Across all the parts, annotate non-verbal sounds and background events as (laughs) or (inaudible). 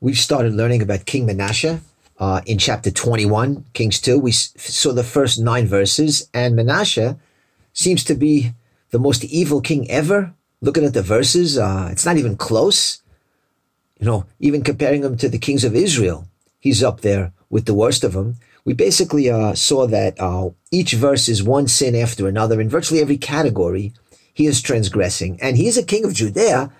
we've started learning about King Menashe uh, in chapter 21, Kings 2. We saw the first nine verses, and Menashe seems to be the most evil king ever. Looking at the verses, uh, it's not even close. You know, even comparing him to the kings of Israel, he's up there with the worst of them. We basically uh, saw that uh, each verse is one sin after another. In virtually every category, he is transgressing. And he is a king of Judea,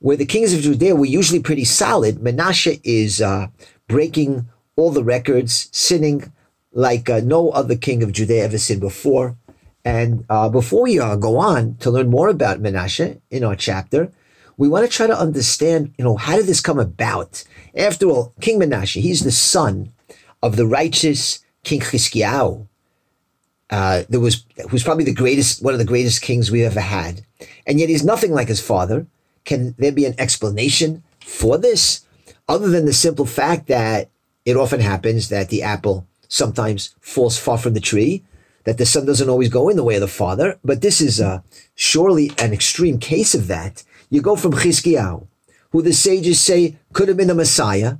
where the kings of Judea were usually pretty solid. Menashe is uh, breaking all the records, sinning like uh, no other king of Judea ever sinned before. And uh, before we uh, go on to learn more about Menashe in our chapter, we want to try to understand, you know, how did this come about? After all, King Menashe, he's the son of the righteous King Chizkiyahu. Uh, there was who's probably the greatest, one of the greatest kings we've ever had, and yet he's nothing like his father. Can there be an explanation for this, other than the simple fact that it often happens that the apple sometimes falls far from the tree, that the son doesn't always go in the way of the father? But this is uh, surely an extreme case of that. You go from Chizkiyahu, who the sages say could have been the Messiah,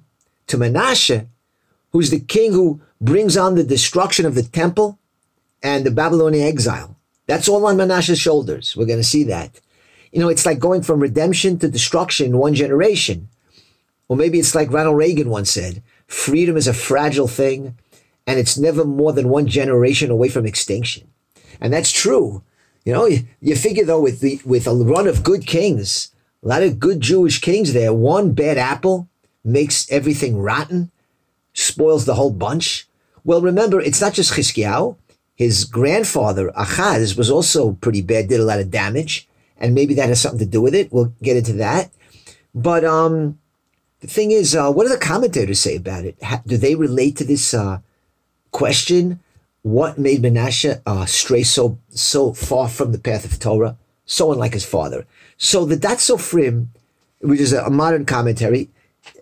to Menashe, who's the king who brings on the destruction of the temple and the Babylonian exile. That's all on Menashe's shoulders. We're going to see that. You know, it's like going from redemption to destruction in one generation. Or maybe it's like Ronald Reagan once said freedom is a fragile thing, and it's never more than one generation away from extinction. And that's true. You know, you, you figure though, with the with a run of good kings, a lot of good Jewish kings there, one bad apple makes everything rotten, spoils the whole bunch. Well, remember, it's not just Chizkiyahu. His grandfather, Achaz, was also pretty bad, did a lot of damage, and maybe that has something to do with it. We'll get into that. But um, the thing is, uh, what do the commentators say about it? Ha- do they relate to this uh, question? What made Menashe uh, stray so so far from the path of Torah, so unlike his father? So the Datsofrim, which is a, a modern commentary,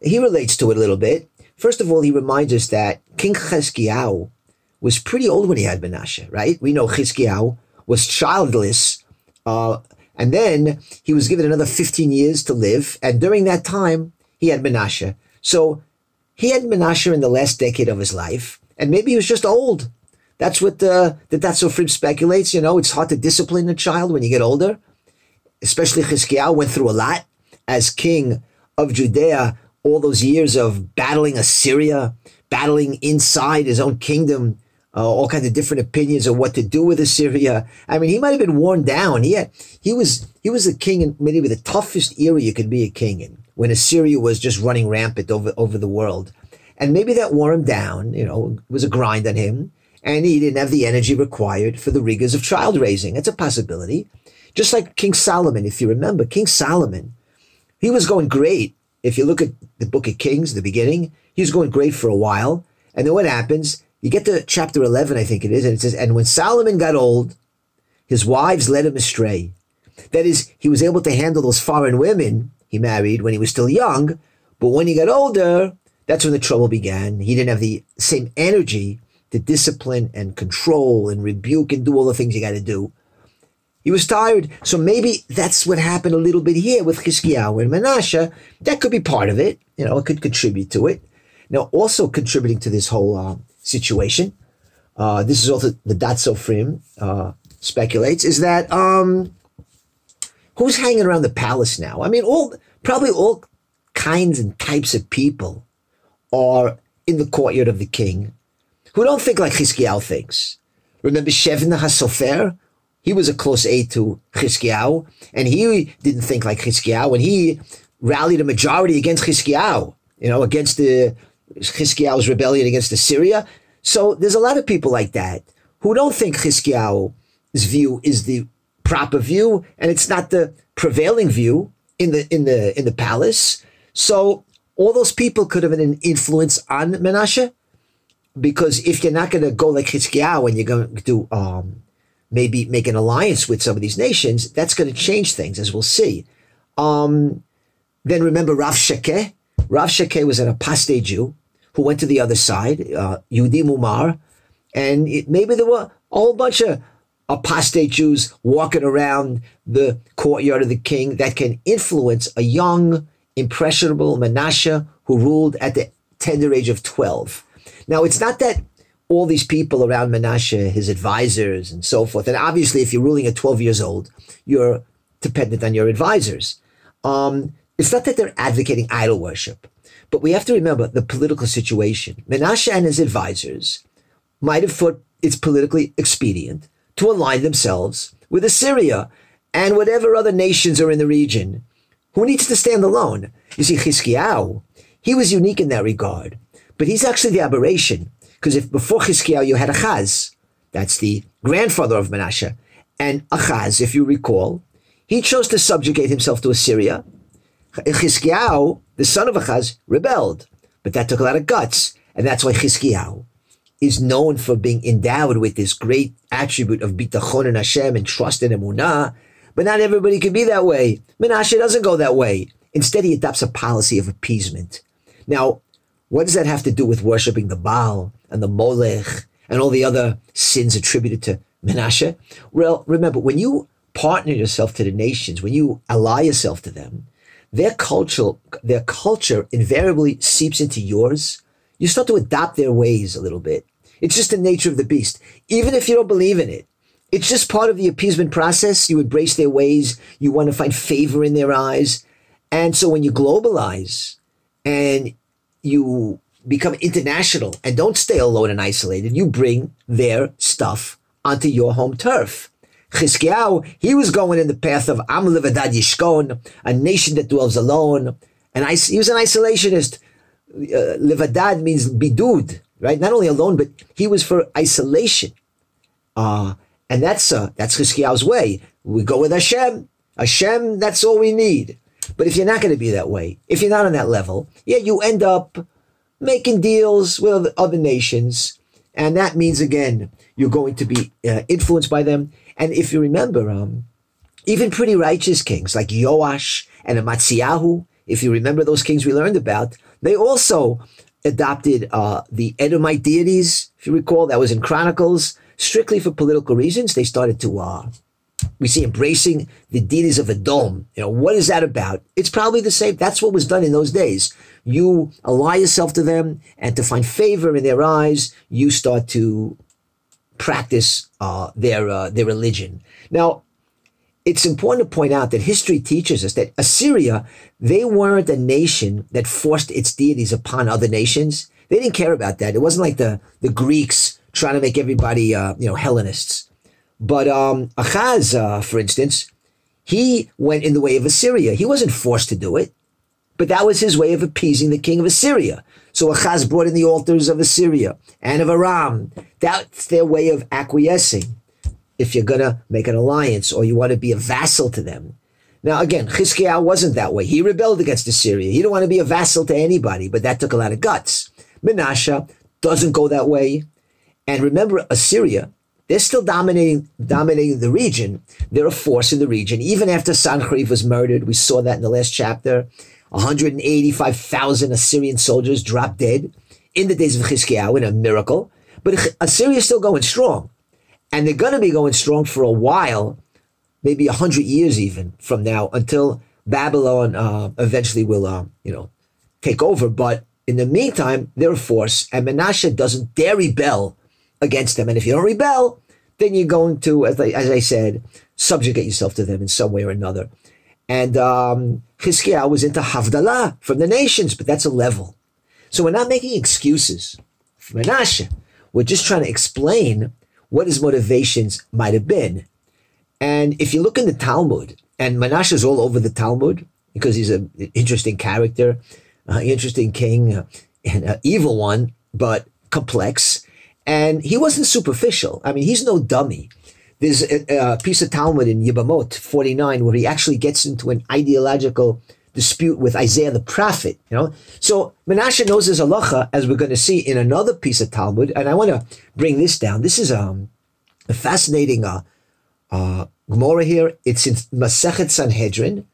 he relates to it a little bit. First of all, he reminds us that King Chizkiyahu was pretty old when he had Menashe, right? We know Chizkiyahu was childless, uh, and then he was given another 15 years to live, and during that time, he had Menashe. So he had Menashe in the last decade of his life, and maybe he was just old. That's what uh, the, the Datsofrim speculates. You know, it's hard to discipline a child when you get older. Especially Chizkiyahu went through a lot as king of Judea, all those years of battling Assyria, battling inside his own kingdom, uh, all kinds of different opinions of what to do with Assyria. I mean, he might have been worn down. He had, he was he was a king in maybe the toughest era you could be a king in, when Assyria was just running rampant over over the world, and maybe that wore him down. You know, it was a grind on him, and he didn't have the energy required for the rigors of child raising. It's a possibility. Just like King Solomon, if you remember, King Solomon, he was going great. If you look at the Book of Kings, the beginning, he was going great for a while, and then what happens? You get to chapter 11, I think it is, and it says, And when Solomon got old, his wives led him astray. That is, he was able to handle those foreign women he married when he was still young, but when he got older, that's when the trouble began. He didn't have the same energy to discipline and control and rebuke and do all the things you got to do. He was tired. So maybe that's what happened a little bit here with Chizkiyahu and Menashe. That could be part of it. You know, it could contribute to it. Now, also contributing to this whole uh, situation, uh, this is also the Datsofrim uh, speculates, is that um, who's hanging around the palace now? I mean, all probably all kinds and types of people are in the courtyard of the king who don't think like Chizkiyahu thinks. Remember Shevna HaSofer? He was a close aide to Chizkiyahu, and he didn't think like Chizkiyahu, and he rallied a majority against Chizkiyahu, you know, against the Chizkiyahu's rebellion against Assyria. So there's a lot of people like that who don't think Chizkiyahu's view is the proper view, and it's not the prevailing view in the in the in the palace. So all those people could have an influence on Menashe, because if you're not going to go like Chizkiyahu and you're going to um, maybe make an alliance with some of these nations, that's going to change things, as we'll see. Um, then remember Rav Shakeh. Rav Shakeh was an apostate Jew who went to the other side, uh, and it, maybe there were a whole bunch of apostate Jews walking around the courtyard of the king that can influence a young, impressionable Menashe who ruled at the tender age of 12. Now, it's not that all these people around Menashe, his advisors and so forth, and obviously, if you're ruling at 12 years old, you're dependent on your advisors. Um, it's not that they're advocating idol worship, but we have to remember the political situation. Menashe and his advisors might have thought it's politically expedient to align themselves with Assyria and whatever other nations are in the region. Who needs to stand alone? You see, Chizkiyahu, he was unique in that regard, but he's actually the aberration. Because if before Chizkiyahu you had Achaz, that's the grandfather of Menashe, and Achaz, if you recall, he chose to subjugate himself to Assyria. Chizkiyahu, the son of Achaz, rebelled, but that took a lot of guts, and that's why Chizkiyahu is known for being endowed with this great attribute of bitachon and Hashem and trust in emunah. But not everybody can be that way. Menashe doesn't go that way. Instead, he adopts a policy of appeasement. Now, what does that have to do with worshiping the Baal and the Molech and all the other sins attributed to Menashe? Well, remember, when you partner yourself to the nations, when you ally yourself to them, their culture, their culture invariably seeps into yours. You start to adopt their ways a little bit. It's just the nature of the beast. Even if you don't believe in it, it's just part of the appeasement process. You embrace their ways. You want to find favor in their eyes. And so when you globalize and you become international and don't stay alone and isolated, you bring their stuff onto your home turf. Chizkiyahu, he was going in the path of Am Levadad Yishkon, a nation that dwells alone. And he was an isolationist. Uh, Levadad means bidud, right? Not only alone, but he was for isolation. Uh, and that's uh, that's Chizkiyahu's way. We go with Hashem. Hashem, that's all we need. But if you're not going to be that way, if you're not on that level, yeah, you end up making deals with other nations. And that means, again, you're going to be uh, influenced by them. And if you remember, um, even pretty righteous kings like Yoash and Amatziyahu, if you remember those kings we learned about, they also adopted uh, the Edomite deities. If you recall, that was in Chronicles, strictly for political reasons. They started to uh, we see embracing the deities of Edom. You know, what is that about? It's probably the same. That's what was done in those days. You ally yourself to them, and to find favor in their eyes, you start to practice uh, their uh, their religion. Now, it's important to point out that history teaches us that Assyria, they weren't a nation that forced its deities upon other nations. They didn't care about that. It wasn't like the, the Greeks trying to make everybody, uh, you know, Hellenists. But um, Achaz, uh, for instance, he went in the way of Assyria. He wasn't forced to do it, but that was his way of appeasing the king of Assyria. So Achaz brought in the altars of Assyria and of Aram. That's their way of acquiescing. If you're going to make an alliance or you want to be a vassal to them. Now, again, Chizkiah wasn't that way. He rebelled against Assyria. He didn't want to be a vassal to anybody, but that took a lot of guts. Menashe doesn't go that way. And remember, Assyria they're still dominating dominating the region. They're a force in the region. Even after Sancheriv was murdered, we saw that in the last chapter. 185,000 Assyrian soldiers dropped dead in the days of Chizkiyahu in a miracle. But Assyria is still going strong. And they're going to be going strong for a while, maybe 100 years even from now, until Babylon uh, eventually will, uh, you know, take over. But in the meantime, they're a force, and Menashe doesn't dare rebel against them. And if you don't rebel, then you're going to, as I, as I said, subjugate yourself to them in some way or another. And um, Chizkiah was into Havdalah from the nations, but that's a level. So we're not making excuses for Menashe. We're just trying to explain what his motivations might have been. And if you look in the Talmud, and Menashe is all over the Talmud because he's an interesting character, uh, interesting king, uh, and an evil one, but complex. And he wasn't superficial. I mean, he's no dummy. There's a, a piece of Talmud in Yibamot 49 where he actually gets into an ideological dispute with Isaiah the prophet, you know. So Menashe knows his halacha, as we're going to see in another piece of Talmud, and I want to bring this down. This is um, a fascinating uh, uh, Gemara here. It's in Masechet Sanhedrin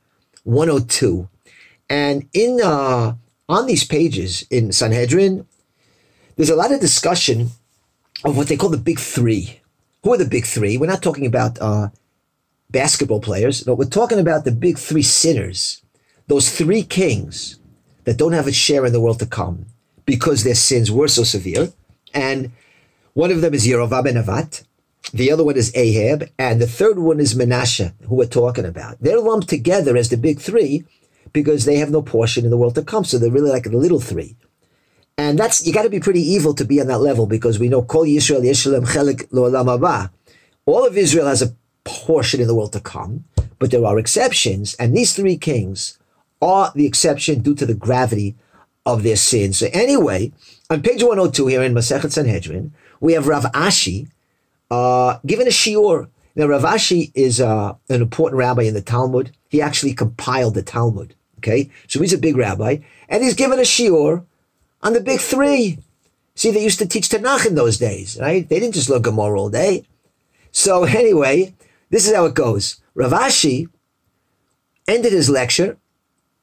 102, and in uh, on these pages in Sanhedrin, there's a lot of discussion of what they call the big three. Who are the big three? We're not talking about uh, basketball players. but we're talking about the big three sinners. those three kings that don't have a share in the world to come because their sins were so severe. And one of them is Yerovam ben Nevat, the other one is Ahab, and the third one is Menashe, who we're talking about. They're lumped together as the big three because they have no portion in the world to come. So they're really like the little three. And that's you got to be pretty evil to be on that level because we know Kol Yisrael Yeshalem Chelik Lo'olam Haba. All of Israel has a portion in the world to come, but there are exceptions, and these three kings are the exception due to the gravity of their sins. So anyway, on page 102 here in Masechet Sanhedrin, we have Rav Ashi uh, given a shiur. Now, Rav Ashi is uh, an important rabbi in the Talmud. He actually compiled the Talmud. Okay, so he's a big rabbi, and he's given a shiur on the big three. See, they used to teach Tanakh in those days, right? They didn't just learn Gemara all day. So (laughs) anyway, this is how it goes. Rav Ashi ended his lecture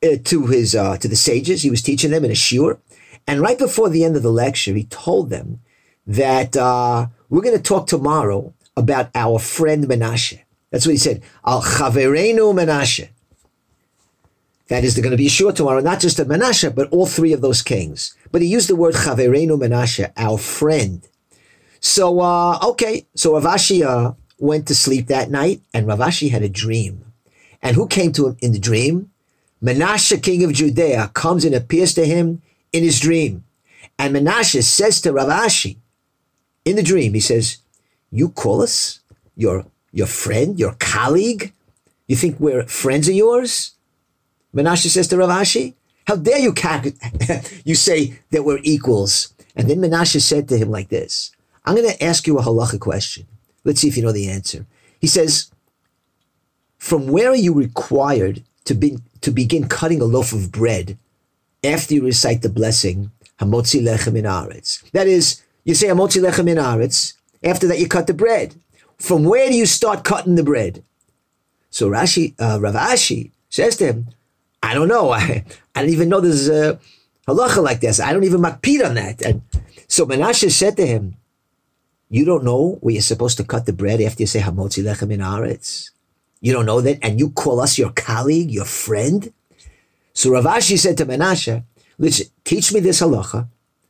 uh, to his uh, to the sages. He was teaching them in a shiur, and right before the end of the lecture, he told them that uh, we're going to talk tomorrow about our friend Menashe. That's what he said. Al chaverenu Menashe. That is, they're going to be sure tomorrow, not just of Menashe, but all three of those kings. But he used the word chaverenu Menashe, our friend. So, uh, okay, so Rav Ashi uh, went to sleep that night, and Rav Ashi had a dream. And who came to him in the dream? Menashe, king of Judea, comes and appears to him in his dream. And Menashe says to Rav Ashi, in the dream, he says, You call us your, your friend, your colleague? You think we're friends of yours? Menashe says to Rav Ashi, How dare you, (laughs) you say that we're equals? And then Menashe said to him like this I'm going to ask you a halacha question. Let's see if you know the answer. He says, From where are you required to, be, to begin cutting a loaf of bread after you recite the blessing, Hamotzi Lechem in Aretz? That is, you say Hamotzi lechem in aretz. After that, you cut the bread. From where do you start cutting the bread? So Rashi, uh, Rav Ashi says to him, I don't know. (laughs) I, I don't even know there's a halacha like this. I don't even makpid on that. And so Menashe said to him, you don't know where you're supposed to cut the bread after you say Hamotzi lechem in aretz? You don't know that? And you call us your colleague, your friend? So Rav Ashi said to Menashe, listen, teach me this halacha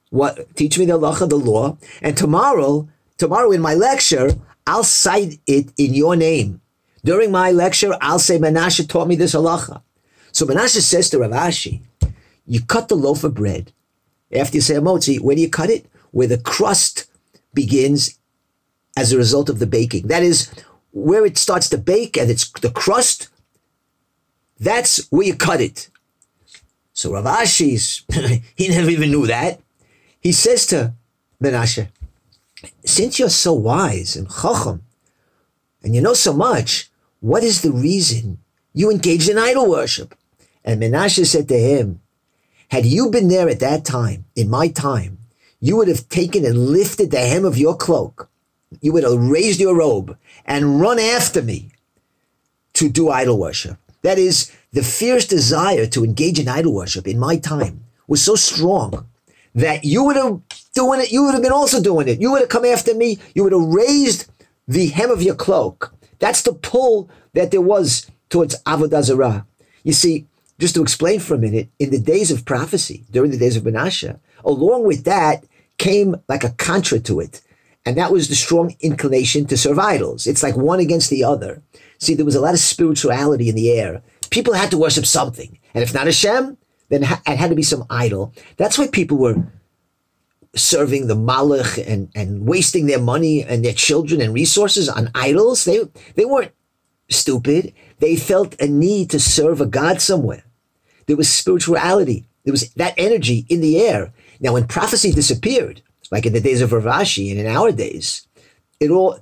what teach me the halacha, the law, and tomorrow, tomorrow in my lecture, I'll cite it in your name. During my lecture, I'll say Menashe taught me this halacha. So Menashe says to Rav Ashi, you cut the loaf of bread. After you say a motzi, where do you cut it? Where the crust begins as a result of the baking. That is, where it starts to bake and it's the crust, that's where you cut it. So Rav Ashi's, (laughs) he never even knew that. He says to Menashe, since you're so wise and chacham, and you know so much, what is the reason you engaged in idol worship? And Menashe said to him, had you been there at that time, in my time, you would have taken and lifted the hem of your cloak. You would have raised your robe and run after me to do idol worship. That is, the fierce desire to engage in idol worship in my time was so strong that you would have doing it, you would have been also doing it. You would have come after me. You would have raised the hem of your cloak. That's the pull that there was towards Avodah Zarah. You see, just to explain for a minute, in the days of prophecy, during the days of Menashe, along with that came like a contra to it. And that was the strong inclination to serve idols. It's like one against the other. See, there was a lot of spirituality in the air. People had to worship something. And if not Hashem, then it had to be some idol. That's why people were serving the Molech and, and wasting their money and their children and resources on idols. They, they weren't stupid. They felt a need to serve a God somewhere. There was spirituality. There was that energy in the air. Now, when prophecy disappeared, like in the days of Rav Ashi and in our days, it all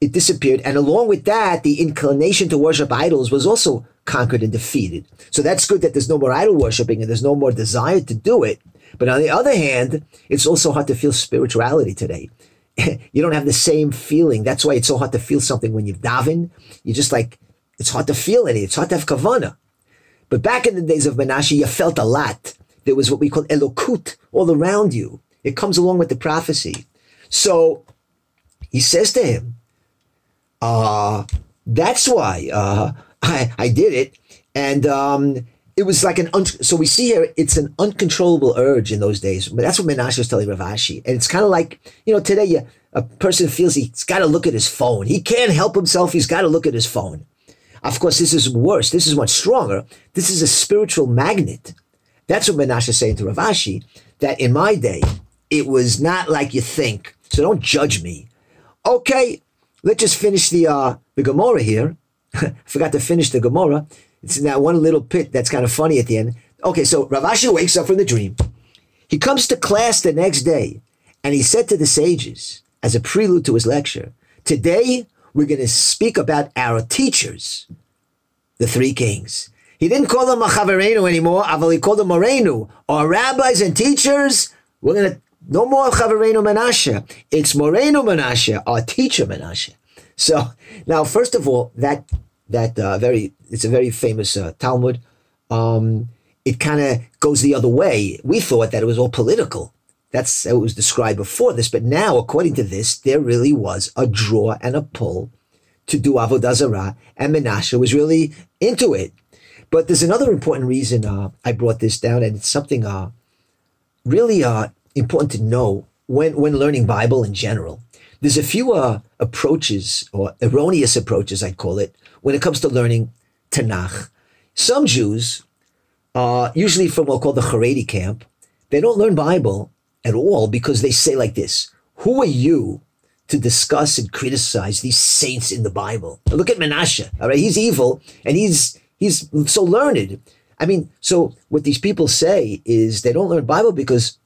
it disappeared. And along with that, the inclination to worship idols was also conquered and defeated. So that's good that there's no more idol worshiping and there's no more desire to do it. But on the other hand, it's also hard to feel spirituality today. (laughs) you don't have the same feeling. That's why it's so hard to feel something when you daven. You're just like, it's hard to feel it. It's hard to have kavana. But back in the days of Menashe, you felt a lot. There was what we call elokut all around you. It comes along with the prophecy. So he says to him, uh, that's why uh, (laughs) I, I did it. And um, it was like an un- so we see here it's an uncontrollable urge in those days. But that's what Menashe was telling Rav Ashi, and it's kind of like you know today you, a person feels he's got to look at his phone. He can't help himself. He's got to look at his phone. Of course, this is worse. This is much stronger. This is a spiritual magnet. That's what Menashe is saying to Rav Ashi. That in my day, it was not like you think. So don't judge me. Okay, let's just finish the uh, the Gemara here. (laughs) Forgot to finish the Gemara. It's in that one little pit that's kind of funny at the end. Okay, so Rav Ashi wakes up from the dream. He comes to class the next day, and he said to the sages, as a prelude to his lecture, Today we're going to speak about our teachers, the three kings. He didn't call them Machaverenu anymore, Aval he called them Morenu. Our rabbis and teachers, we're going to, no more Chaverenu Menashe. It's Morenu Menashe, our teacher Menashe. So now, first of all, that that uh, very it's a very famous uh, Talmud. Um, it kind of goes the other way. We thought that it was all political. That's how it was described before this, but now, according to this, there really was a draw and a pull to do avodah zarah, and Menashe was really into it. But there's another important reason uh, I brought this down, and it's something uh, really uh, important to know when when learning Bible in general. There's a few uh, approaches, or erroneous approaches, I call it, when it comes to learning Tanakh. Some Jews, uh, usually from what we call the Haredi camp, they don't learn Bible at all because they say like this Who are you to discuss and criticize these saints in the Bible? Now look at Menashe, all right? He's evil and he's he's so learned. I mean, so what these people say is they don't learn Bible because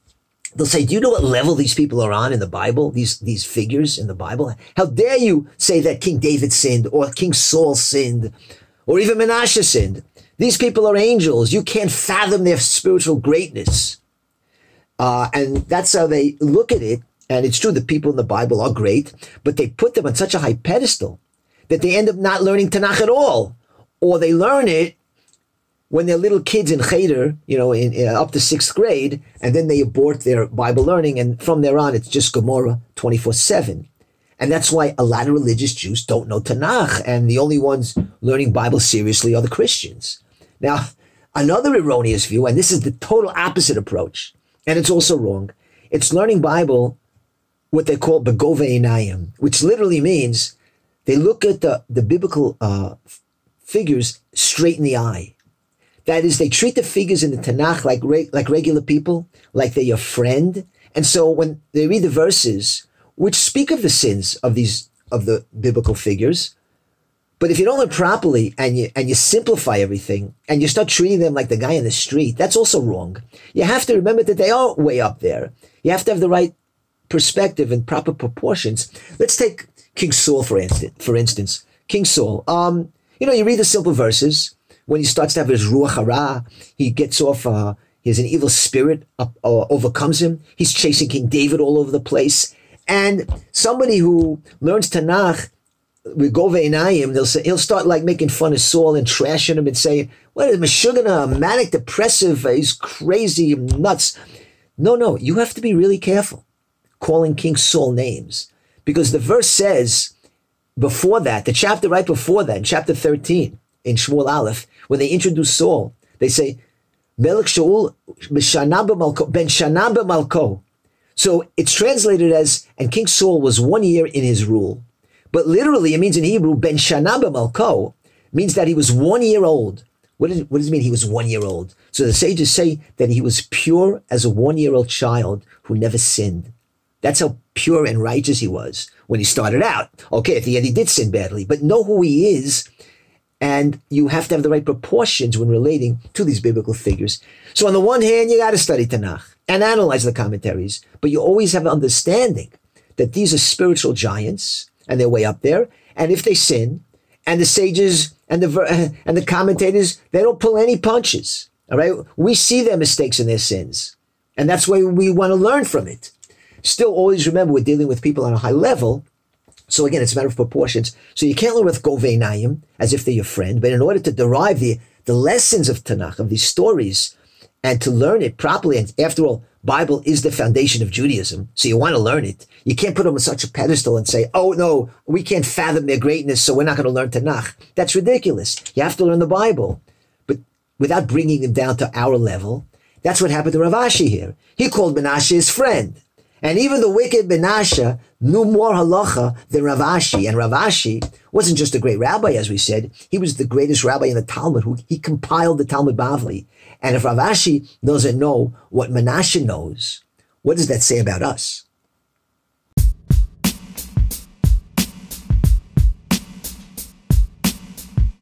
they'll say, "Do you know what level these people are on in the Bible? These these figures in the Bible? How dare you say that King David sinned or King Saul sinned or even Menashe sinned? These people are angels. You can't fathom their spiritual greatness." Uh, and that's how they look at it. And it's true that people in the Bible are great, but they put them on such a high pedestal that they end up not learning Tanakh at all, or they learn it when they're little kids in cheder, you know, in, in, up to sixth grade, and then they abort their Bible learning, and from there on, it's just Gemara 24 7. And that's why a lot of religious Jews don't know Tanakh, and the only ones learning Bible seriously are the Christians. Now, another erroneous view, and this is the total opposite approach, and it's also wrong, it's learning Bible what they call begove einayim, which literally means they look at the, the biblical uh, figures straight in the eye. That is, they treat the figures in the Tanakh like, re- like regular people, like they're your friend. And so when they read the verses, which speak of the sins of these of the biblical figures, but if you don't learn properly and you and you simplify everything and you start treating them like the guy in the street, that's also wrong. You have to remember that they are way up there. You have to have the right perspective and proper proportions. Let's take King Saul for instance. For instance, King Saul. Um, you know, you read the simple verses when he starts to have his ruach hara, he gets off. Uh, he has an evil spirit up, uh, overcomes him. He's chasing King David all over the place. And somebody who learns Tanakh with Gove Einayim, they'll say he'll start like making fun of Saul and trashing him and saying, "What is Meshuggah, manic, depressive? He's crazy, nuts." No, no, you have to be really careful calling King Saul names because the verse says before that, the chapter right before that, in chapter 13, in Shmuel Aleph, when they introduce Saul, they say, Melech Shaul ben Shana Malko." So it's translated as, and King Saul was one year in his rule. But literally, it means in Hebrew, ben Shana b'malko means that he was one year old. What, is, what does it mean he was one year old? So the sages say that he was pure as a one year old child who never sinned. That's how pure and righteous he was when he started out. Okay, at the end he did sin badly, but know who he is. And you have to have the right proportions when relating to these biblical figures. So on the one hand, you got to study Tanakh and analyze the commentaries, but you always have an understanding that these are spiritual giants and they're way up there. And if they sin, and the sages and the (laughs) and the commentators, they don't pull any punches. All right, we see their mistakes and their sins, and that's why we want to learn from it. Still, always remember we're dealing with people on a high level. So again, it's a matter of proportions. So you can't learn with Gove Einayim as if they're your friend, but in order to derive the, the lessons of Tanakh, of these stories, and to learn it properly, and after all, Bible is the foundation of Judaism, so you want to learn it. You can't put them on such a pedestal and say, oh no, we can't fathom their greatness, so we're not going to learn Tanakh. That's ridiculous. You have to learn the Bible. But without bringing them down to our level. That's what happened to Rav Ashi here. He called Menashe his friend. And even the wicked Menashe knew more halacha than Rav Ashi. And Rav Ashi wasn't just a great rabbi, as we said. He was the greatest rabbi in the Talmud. Who he compiled the Talmud Bavli. And if Rav Ashi doesn't know what Menashe knows, what does that say about us?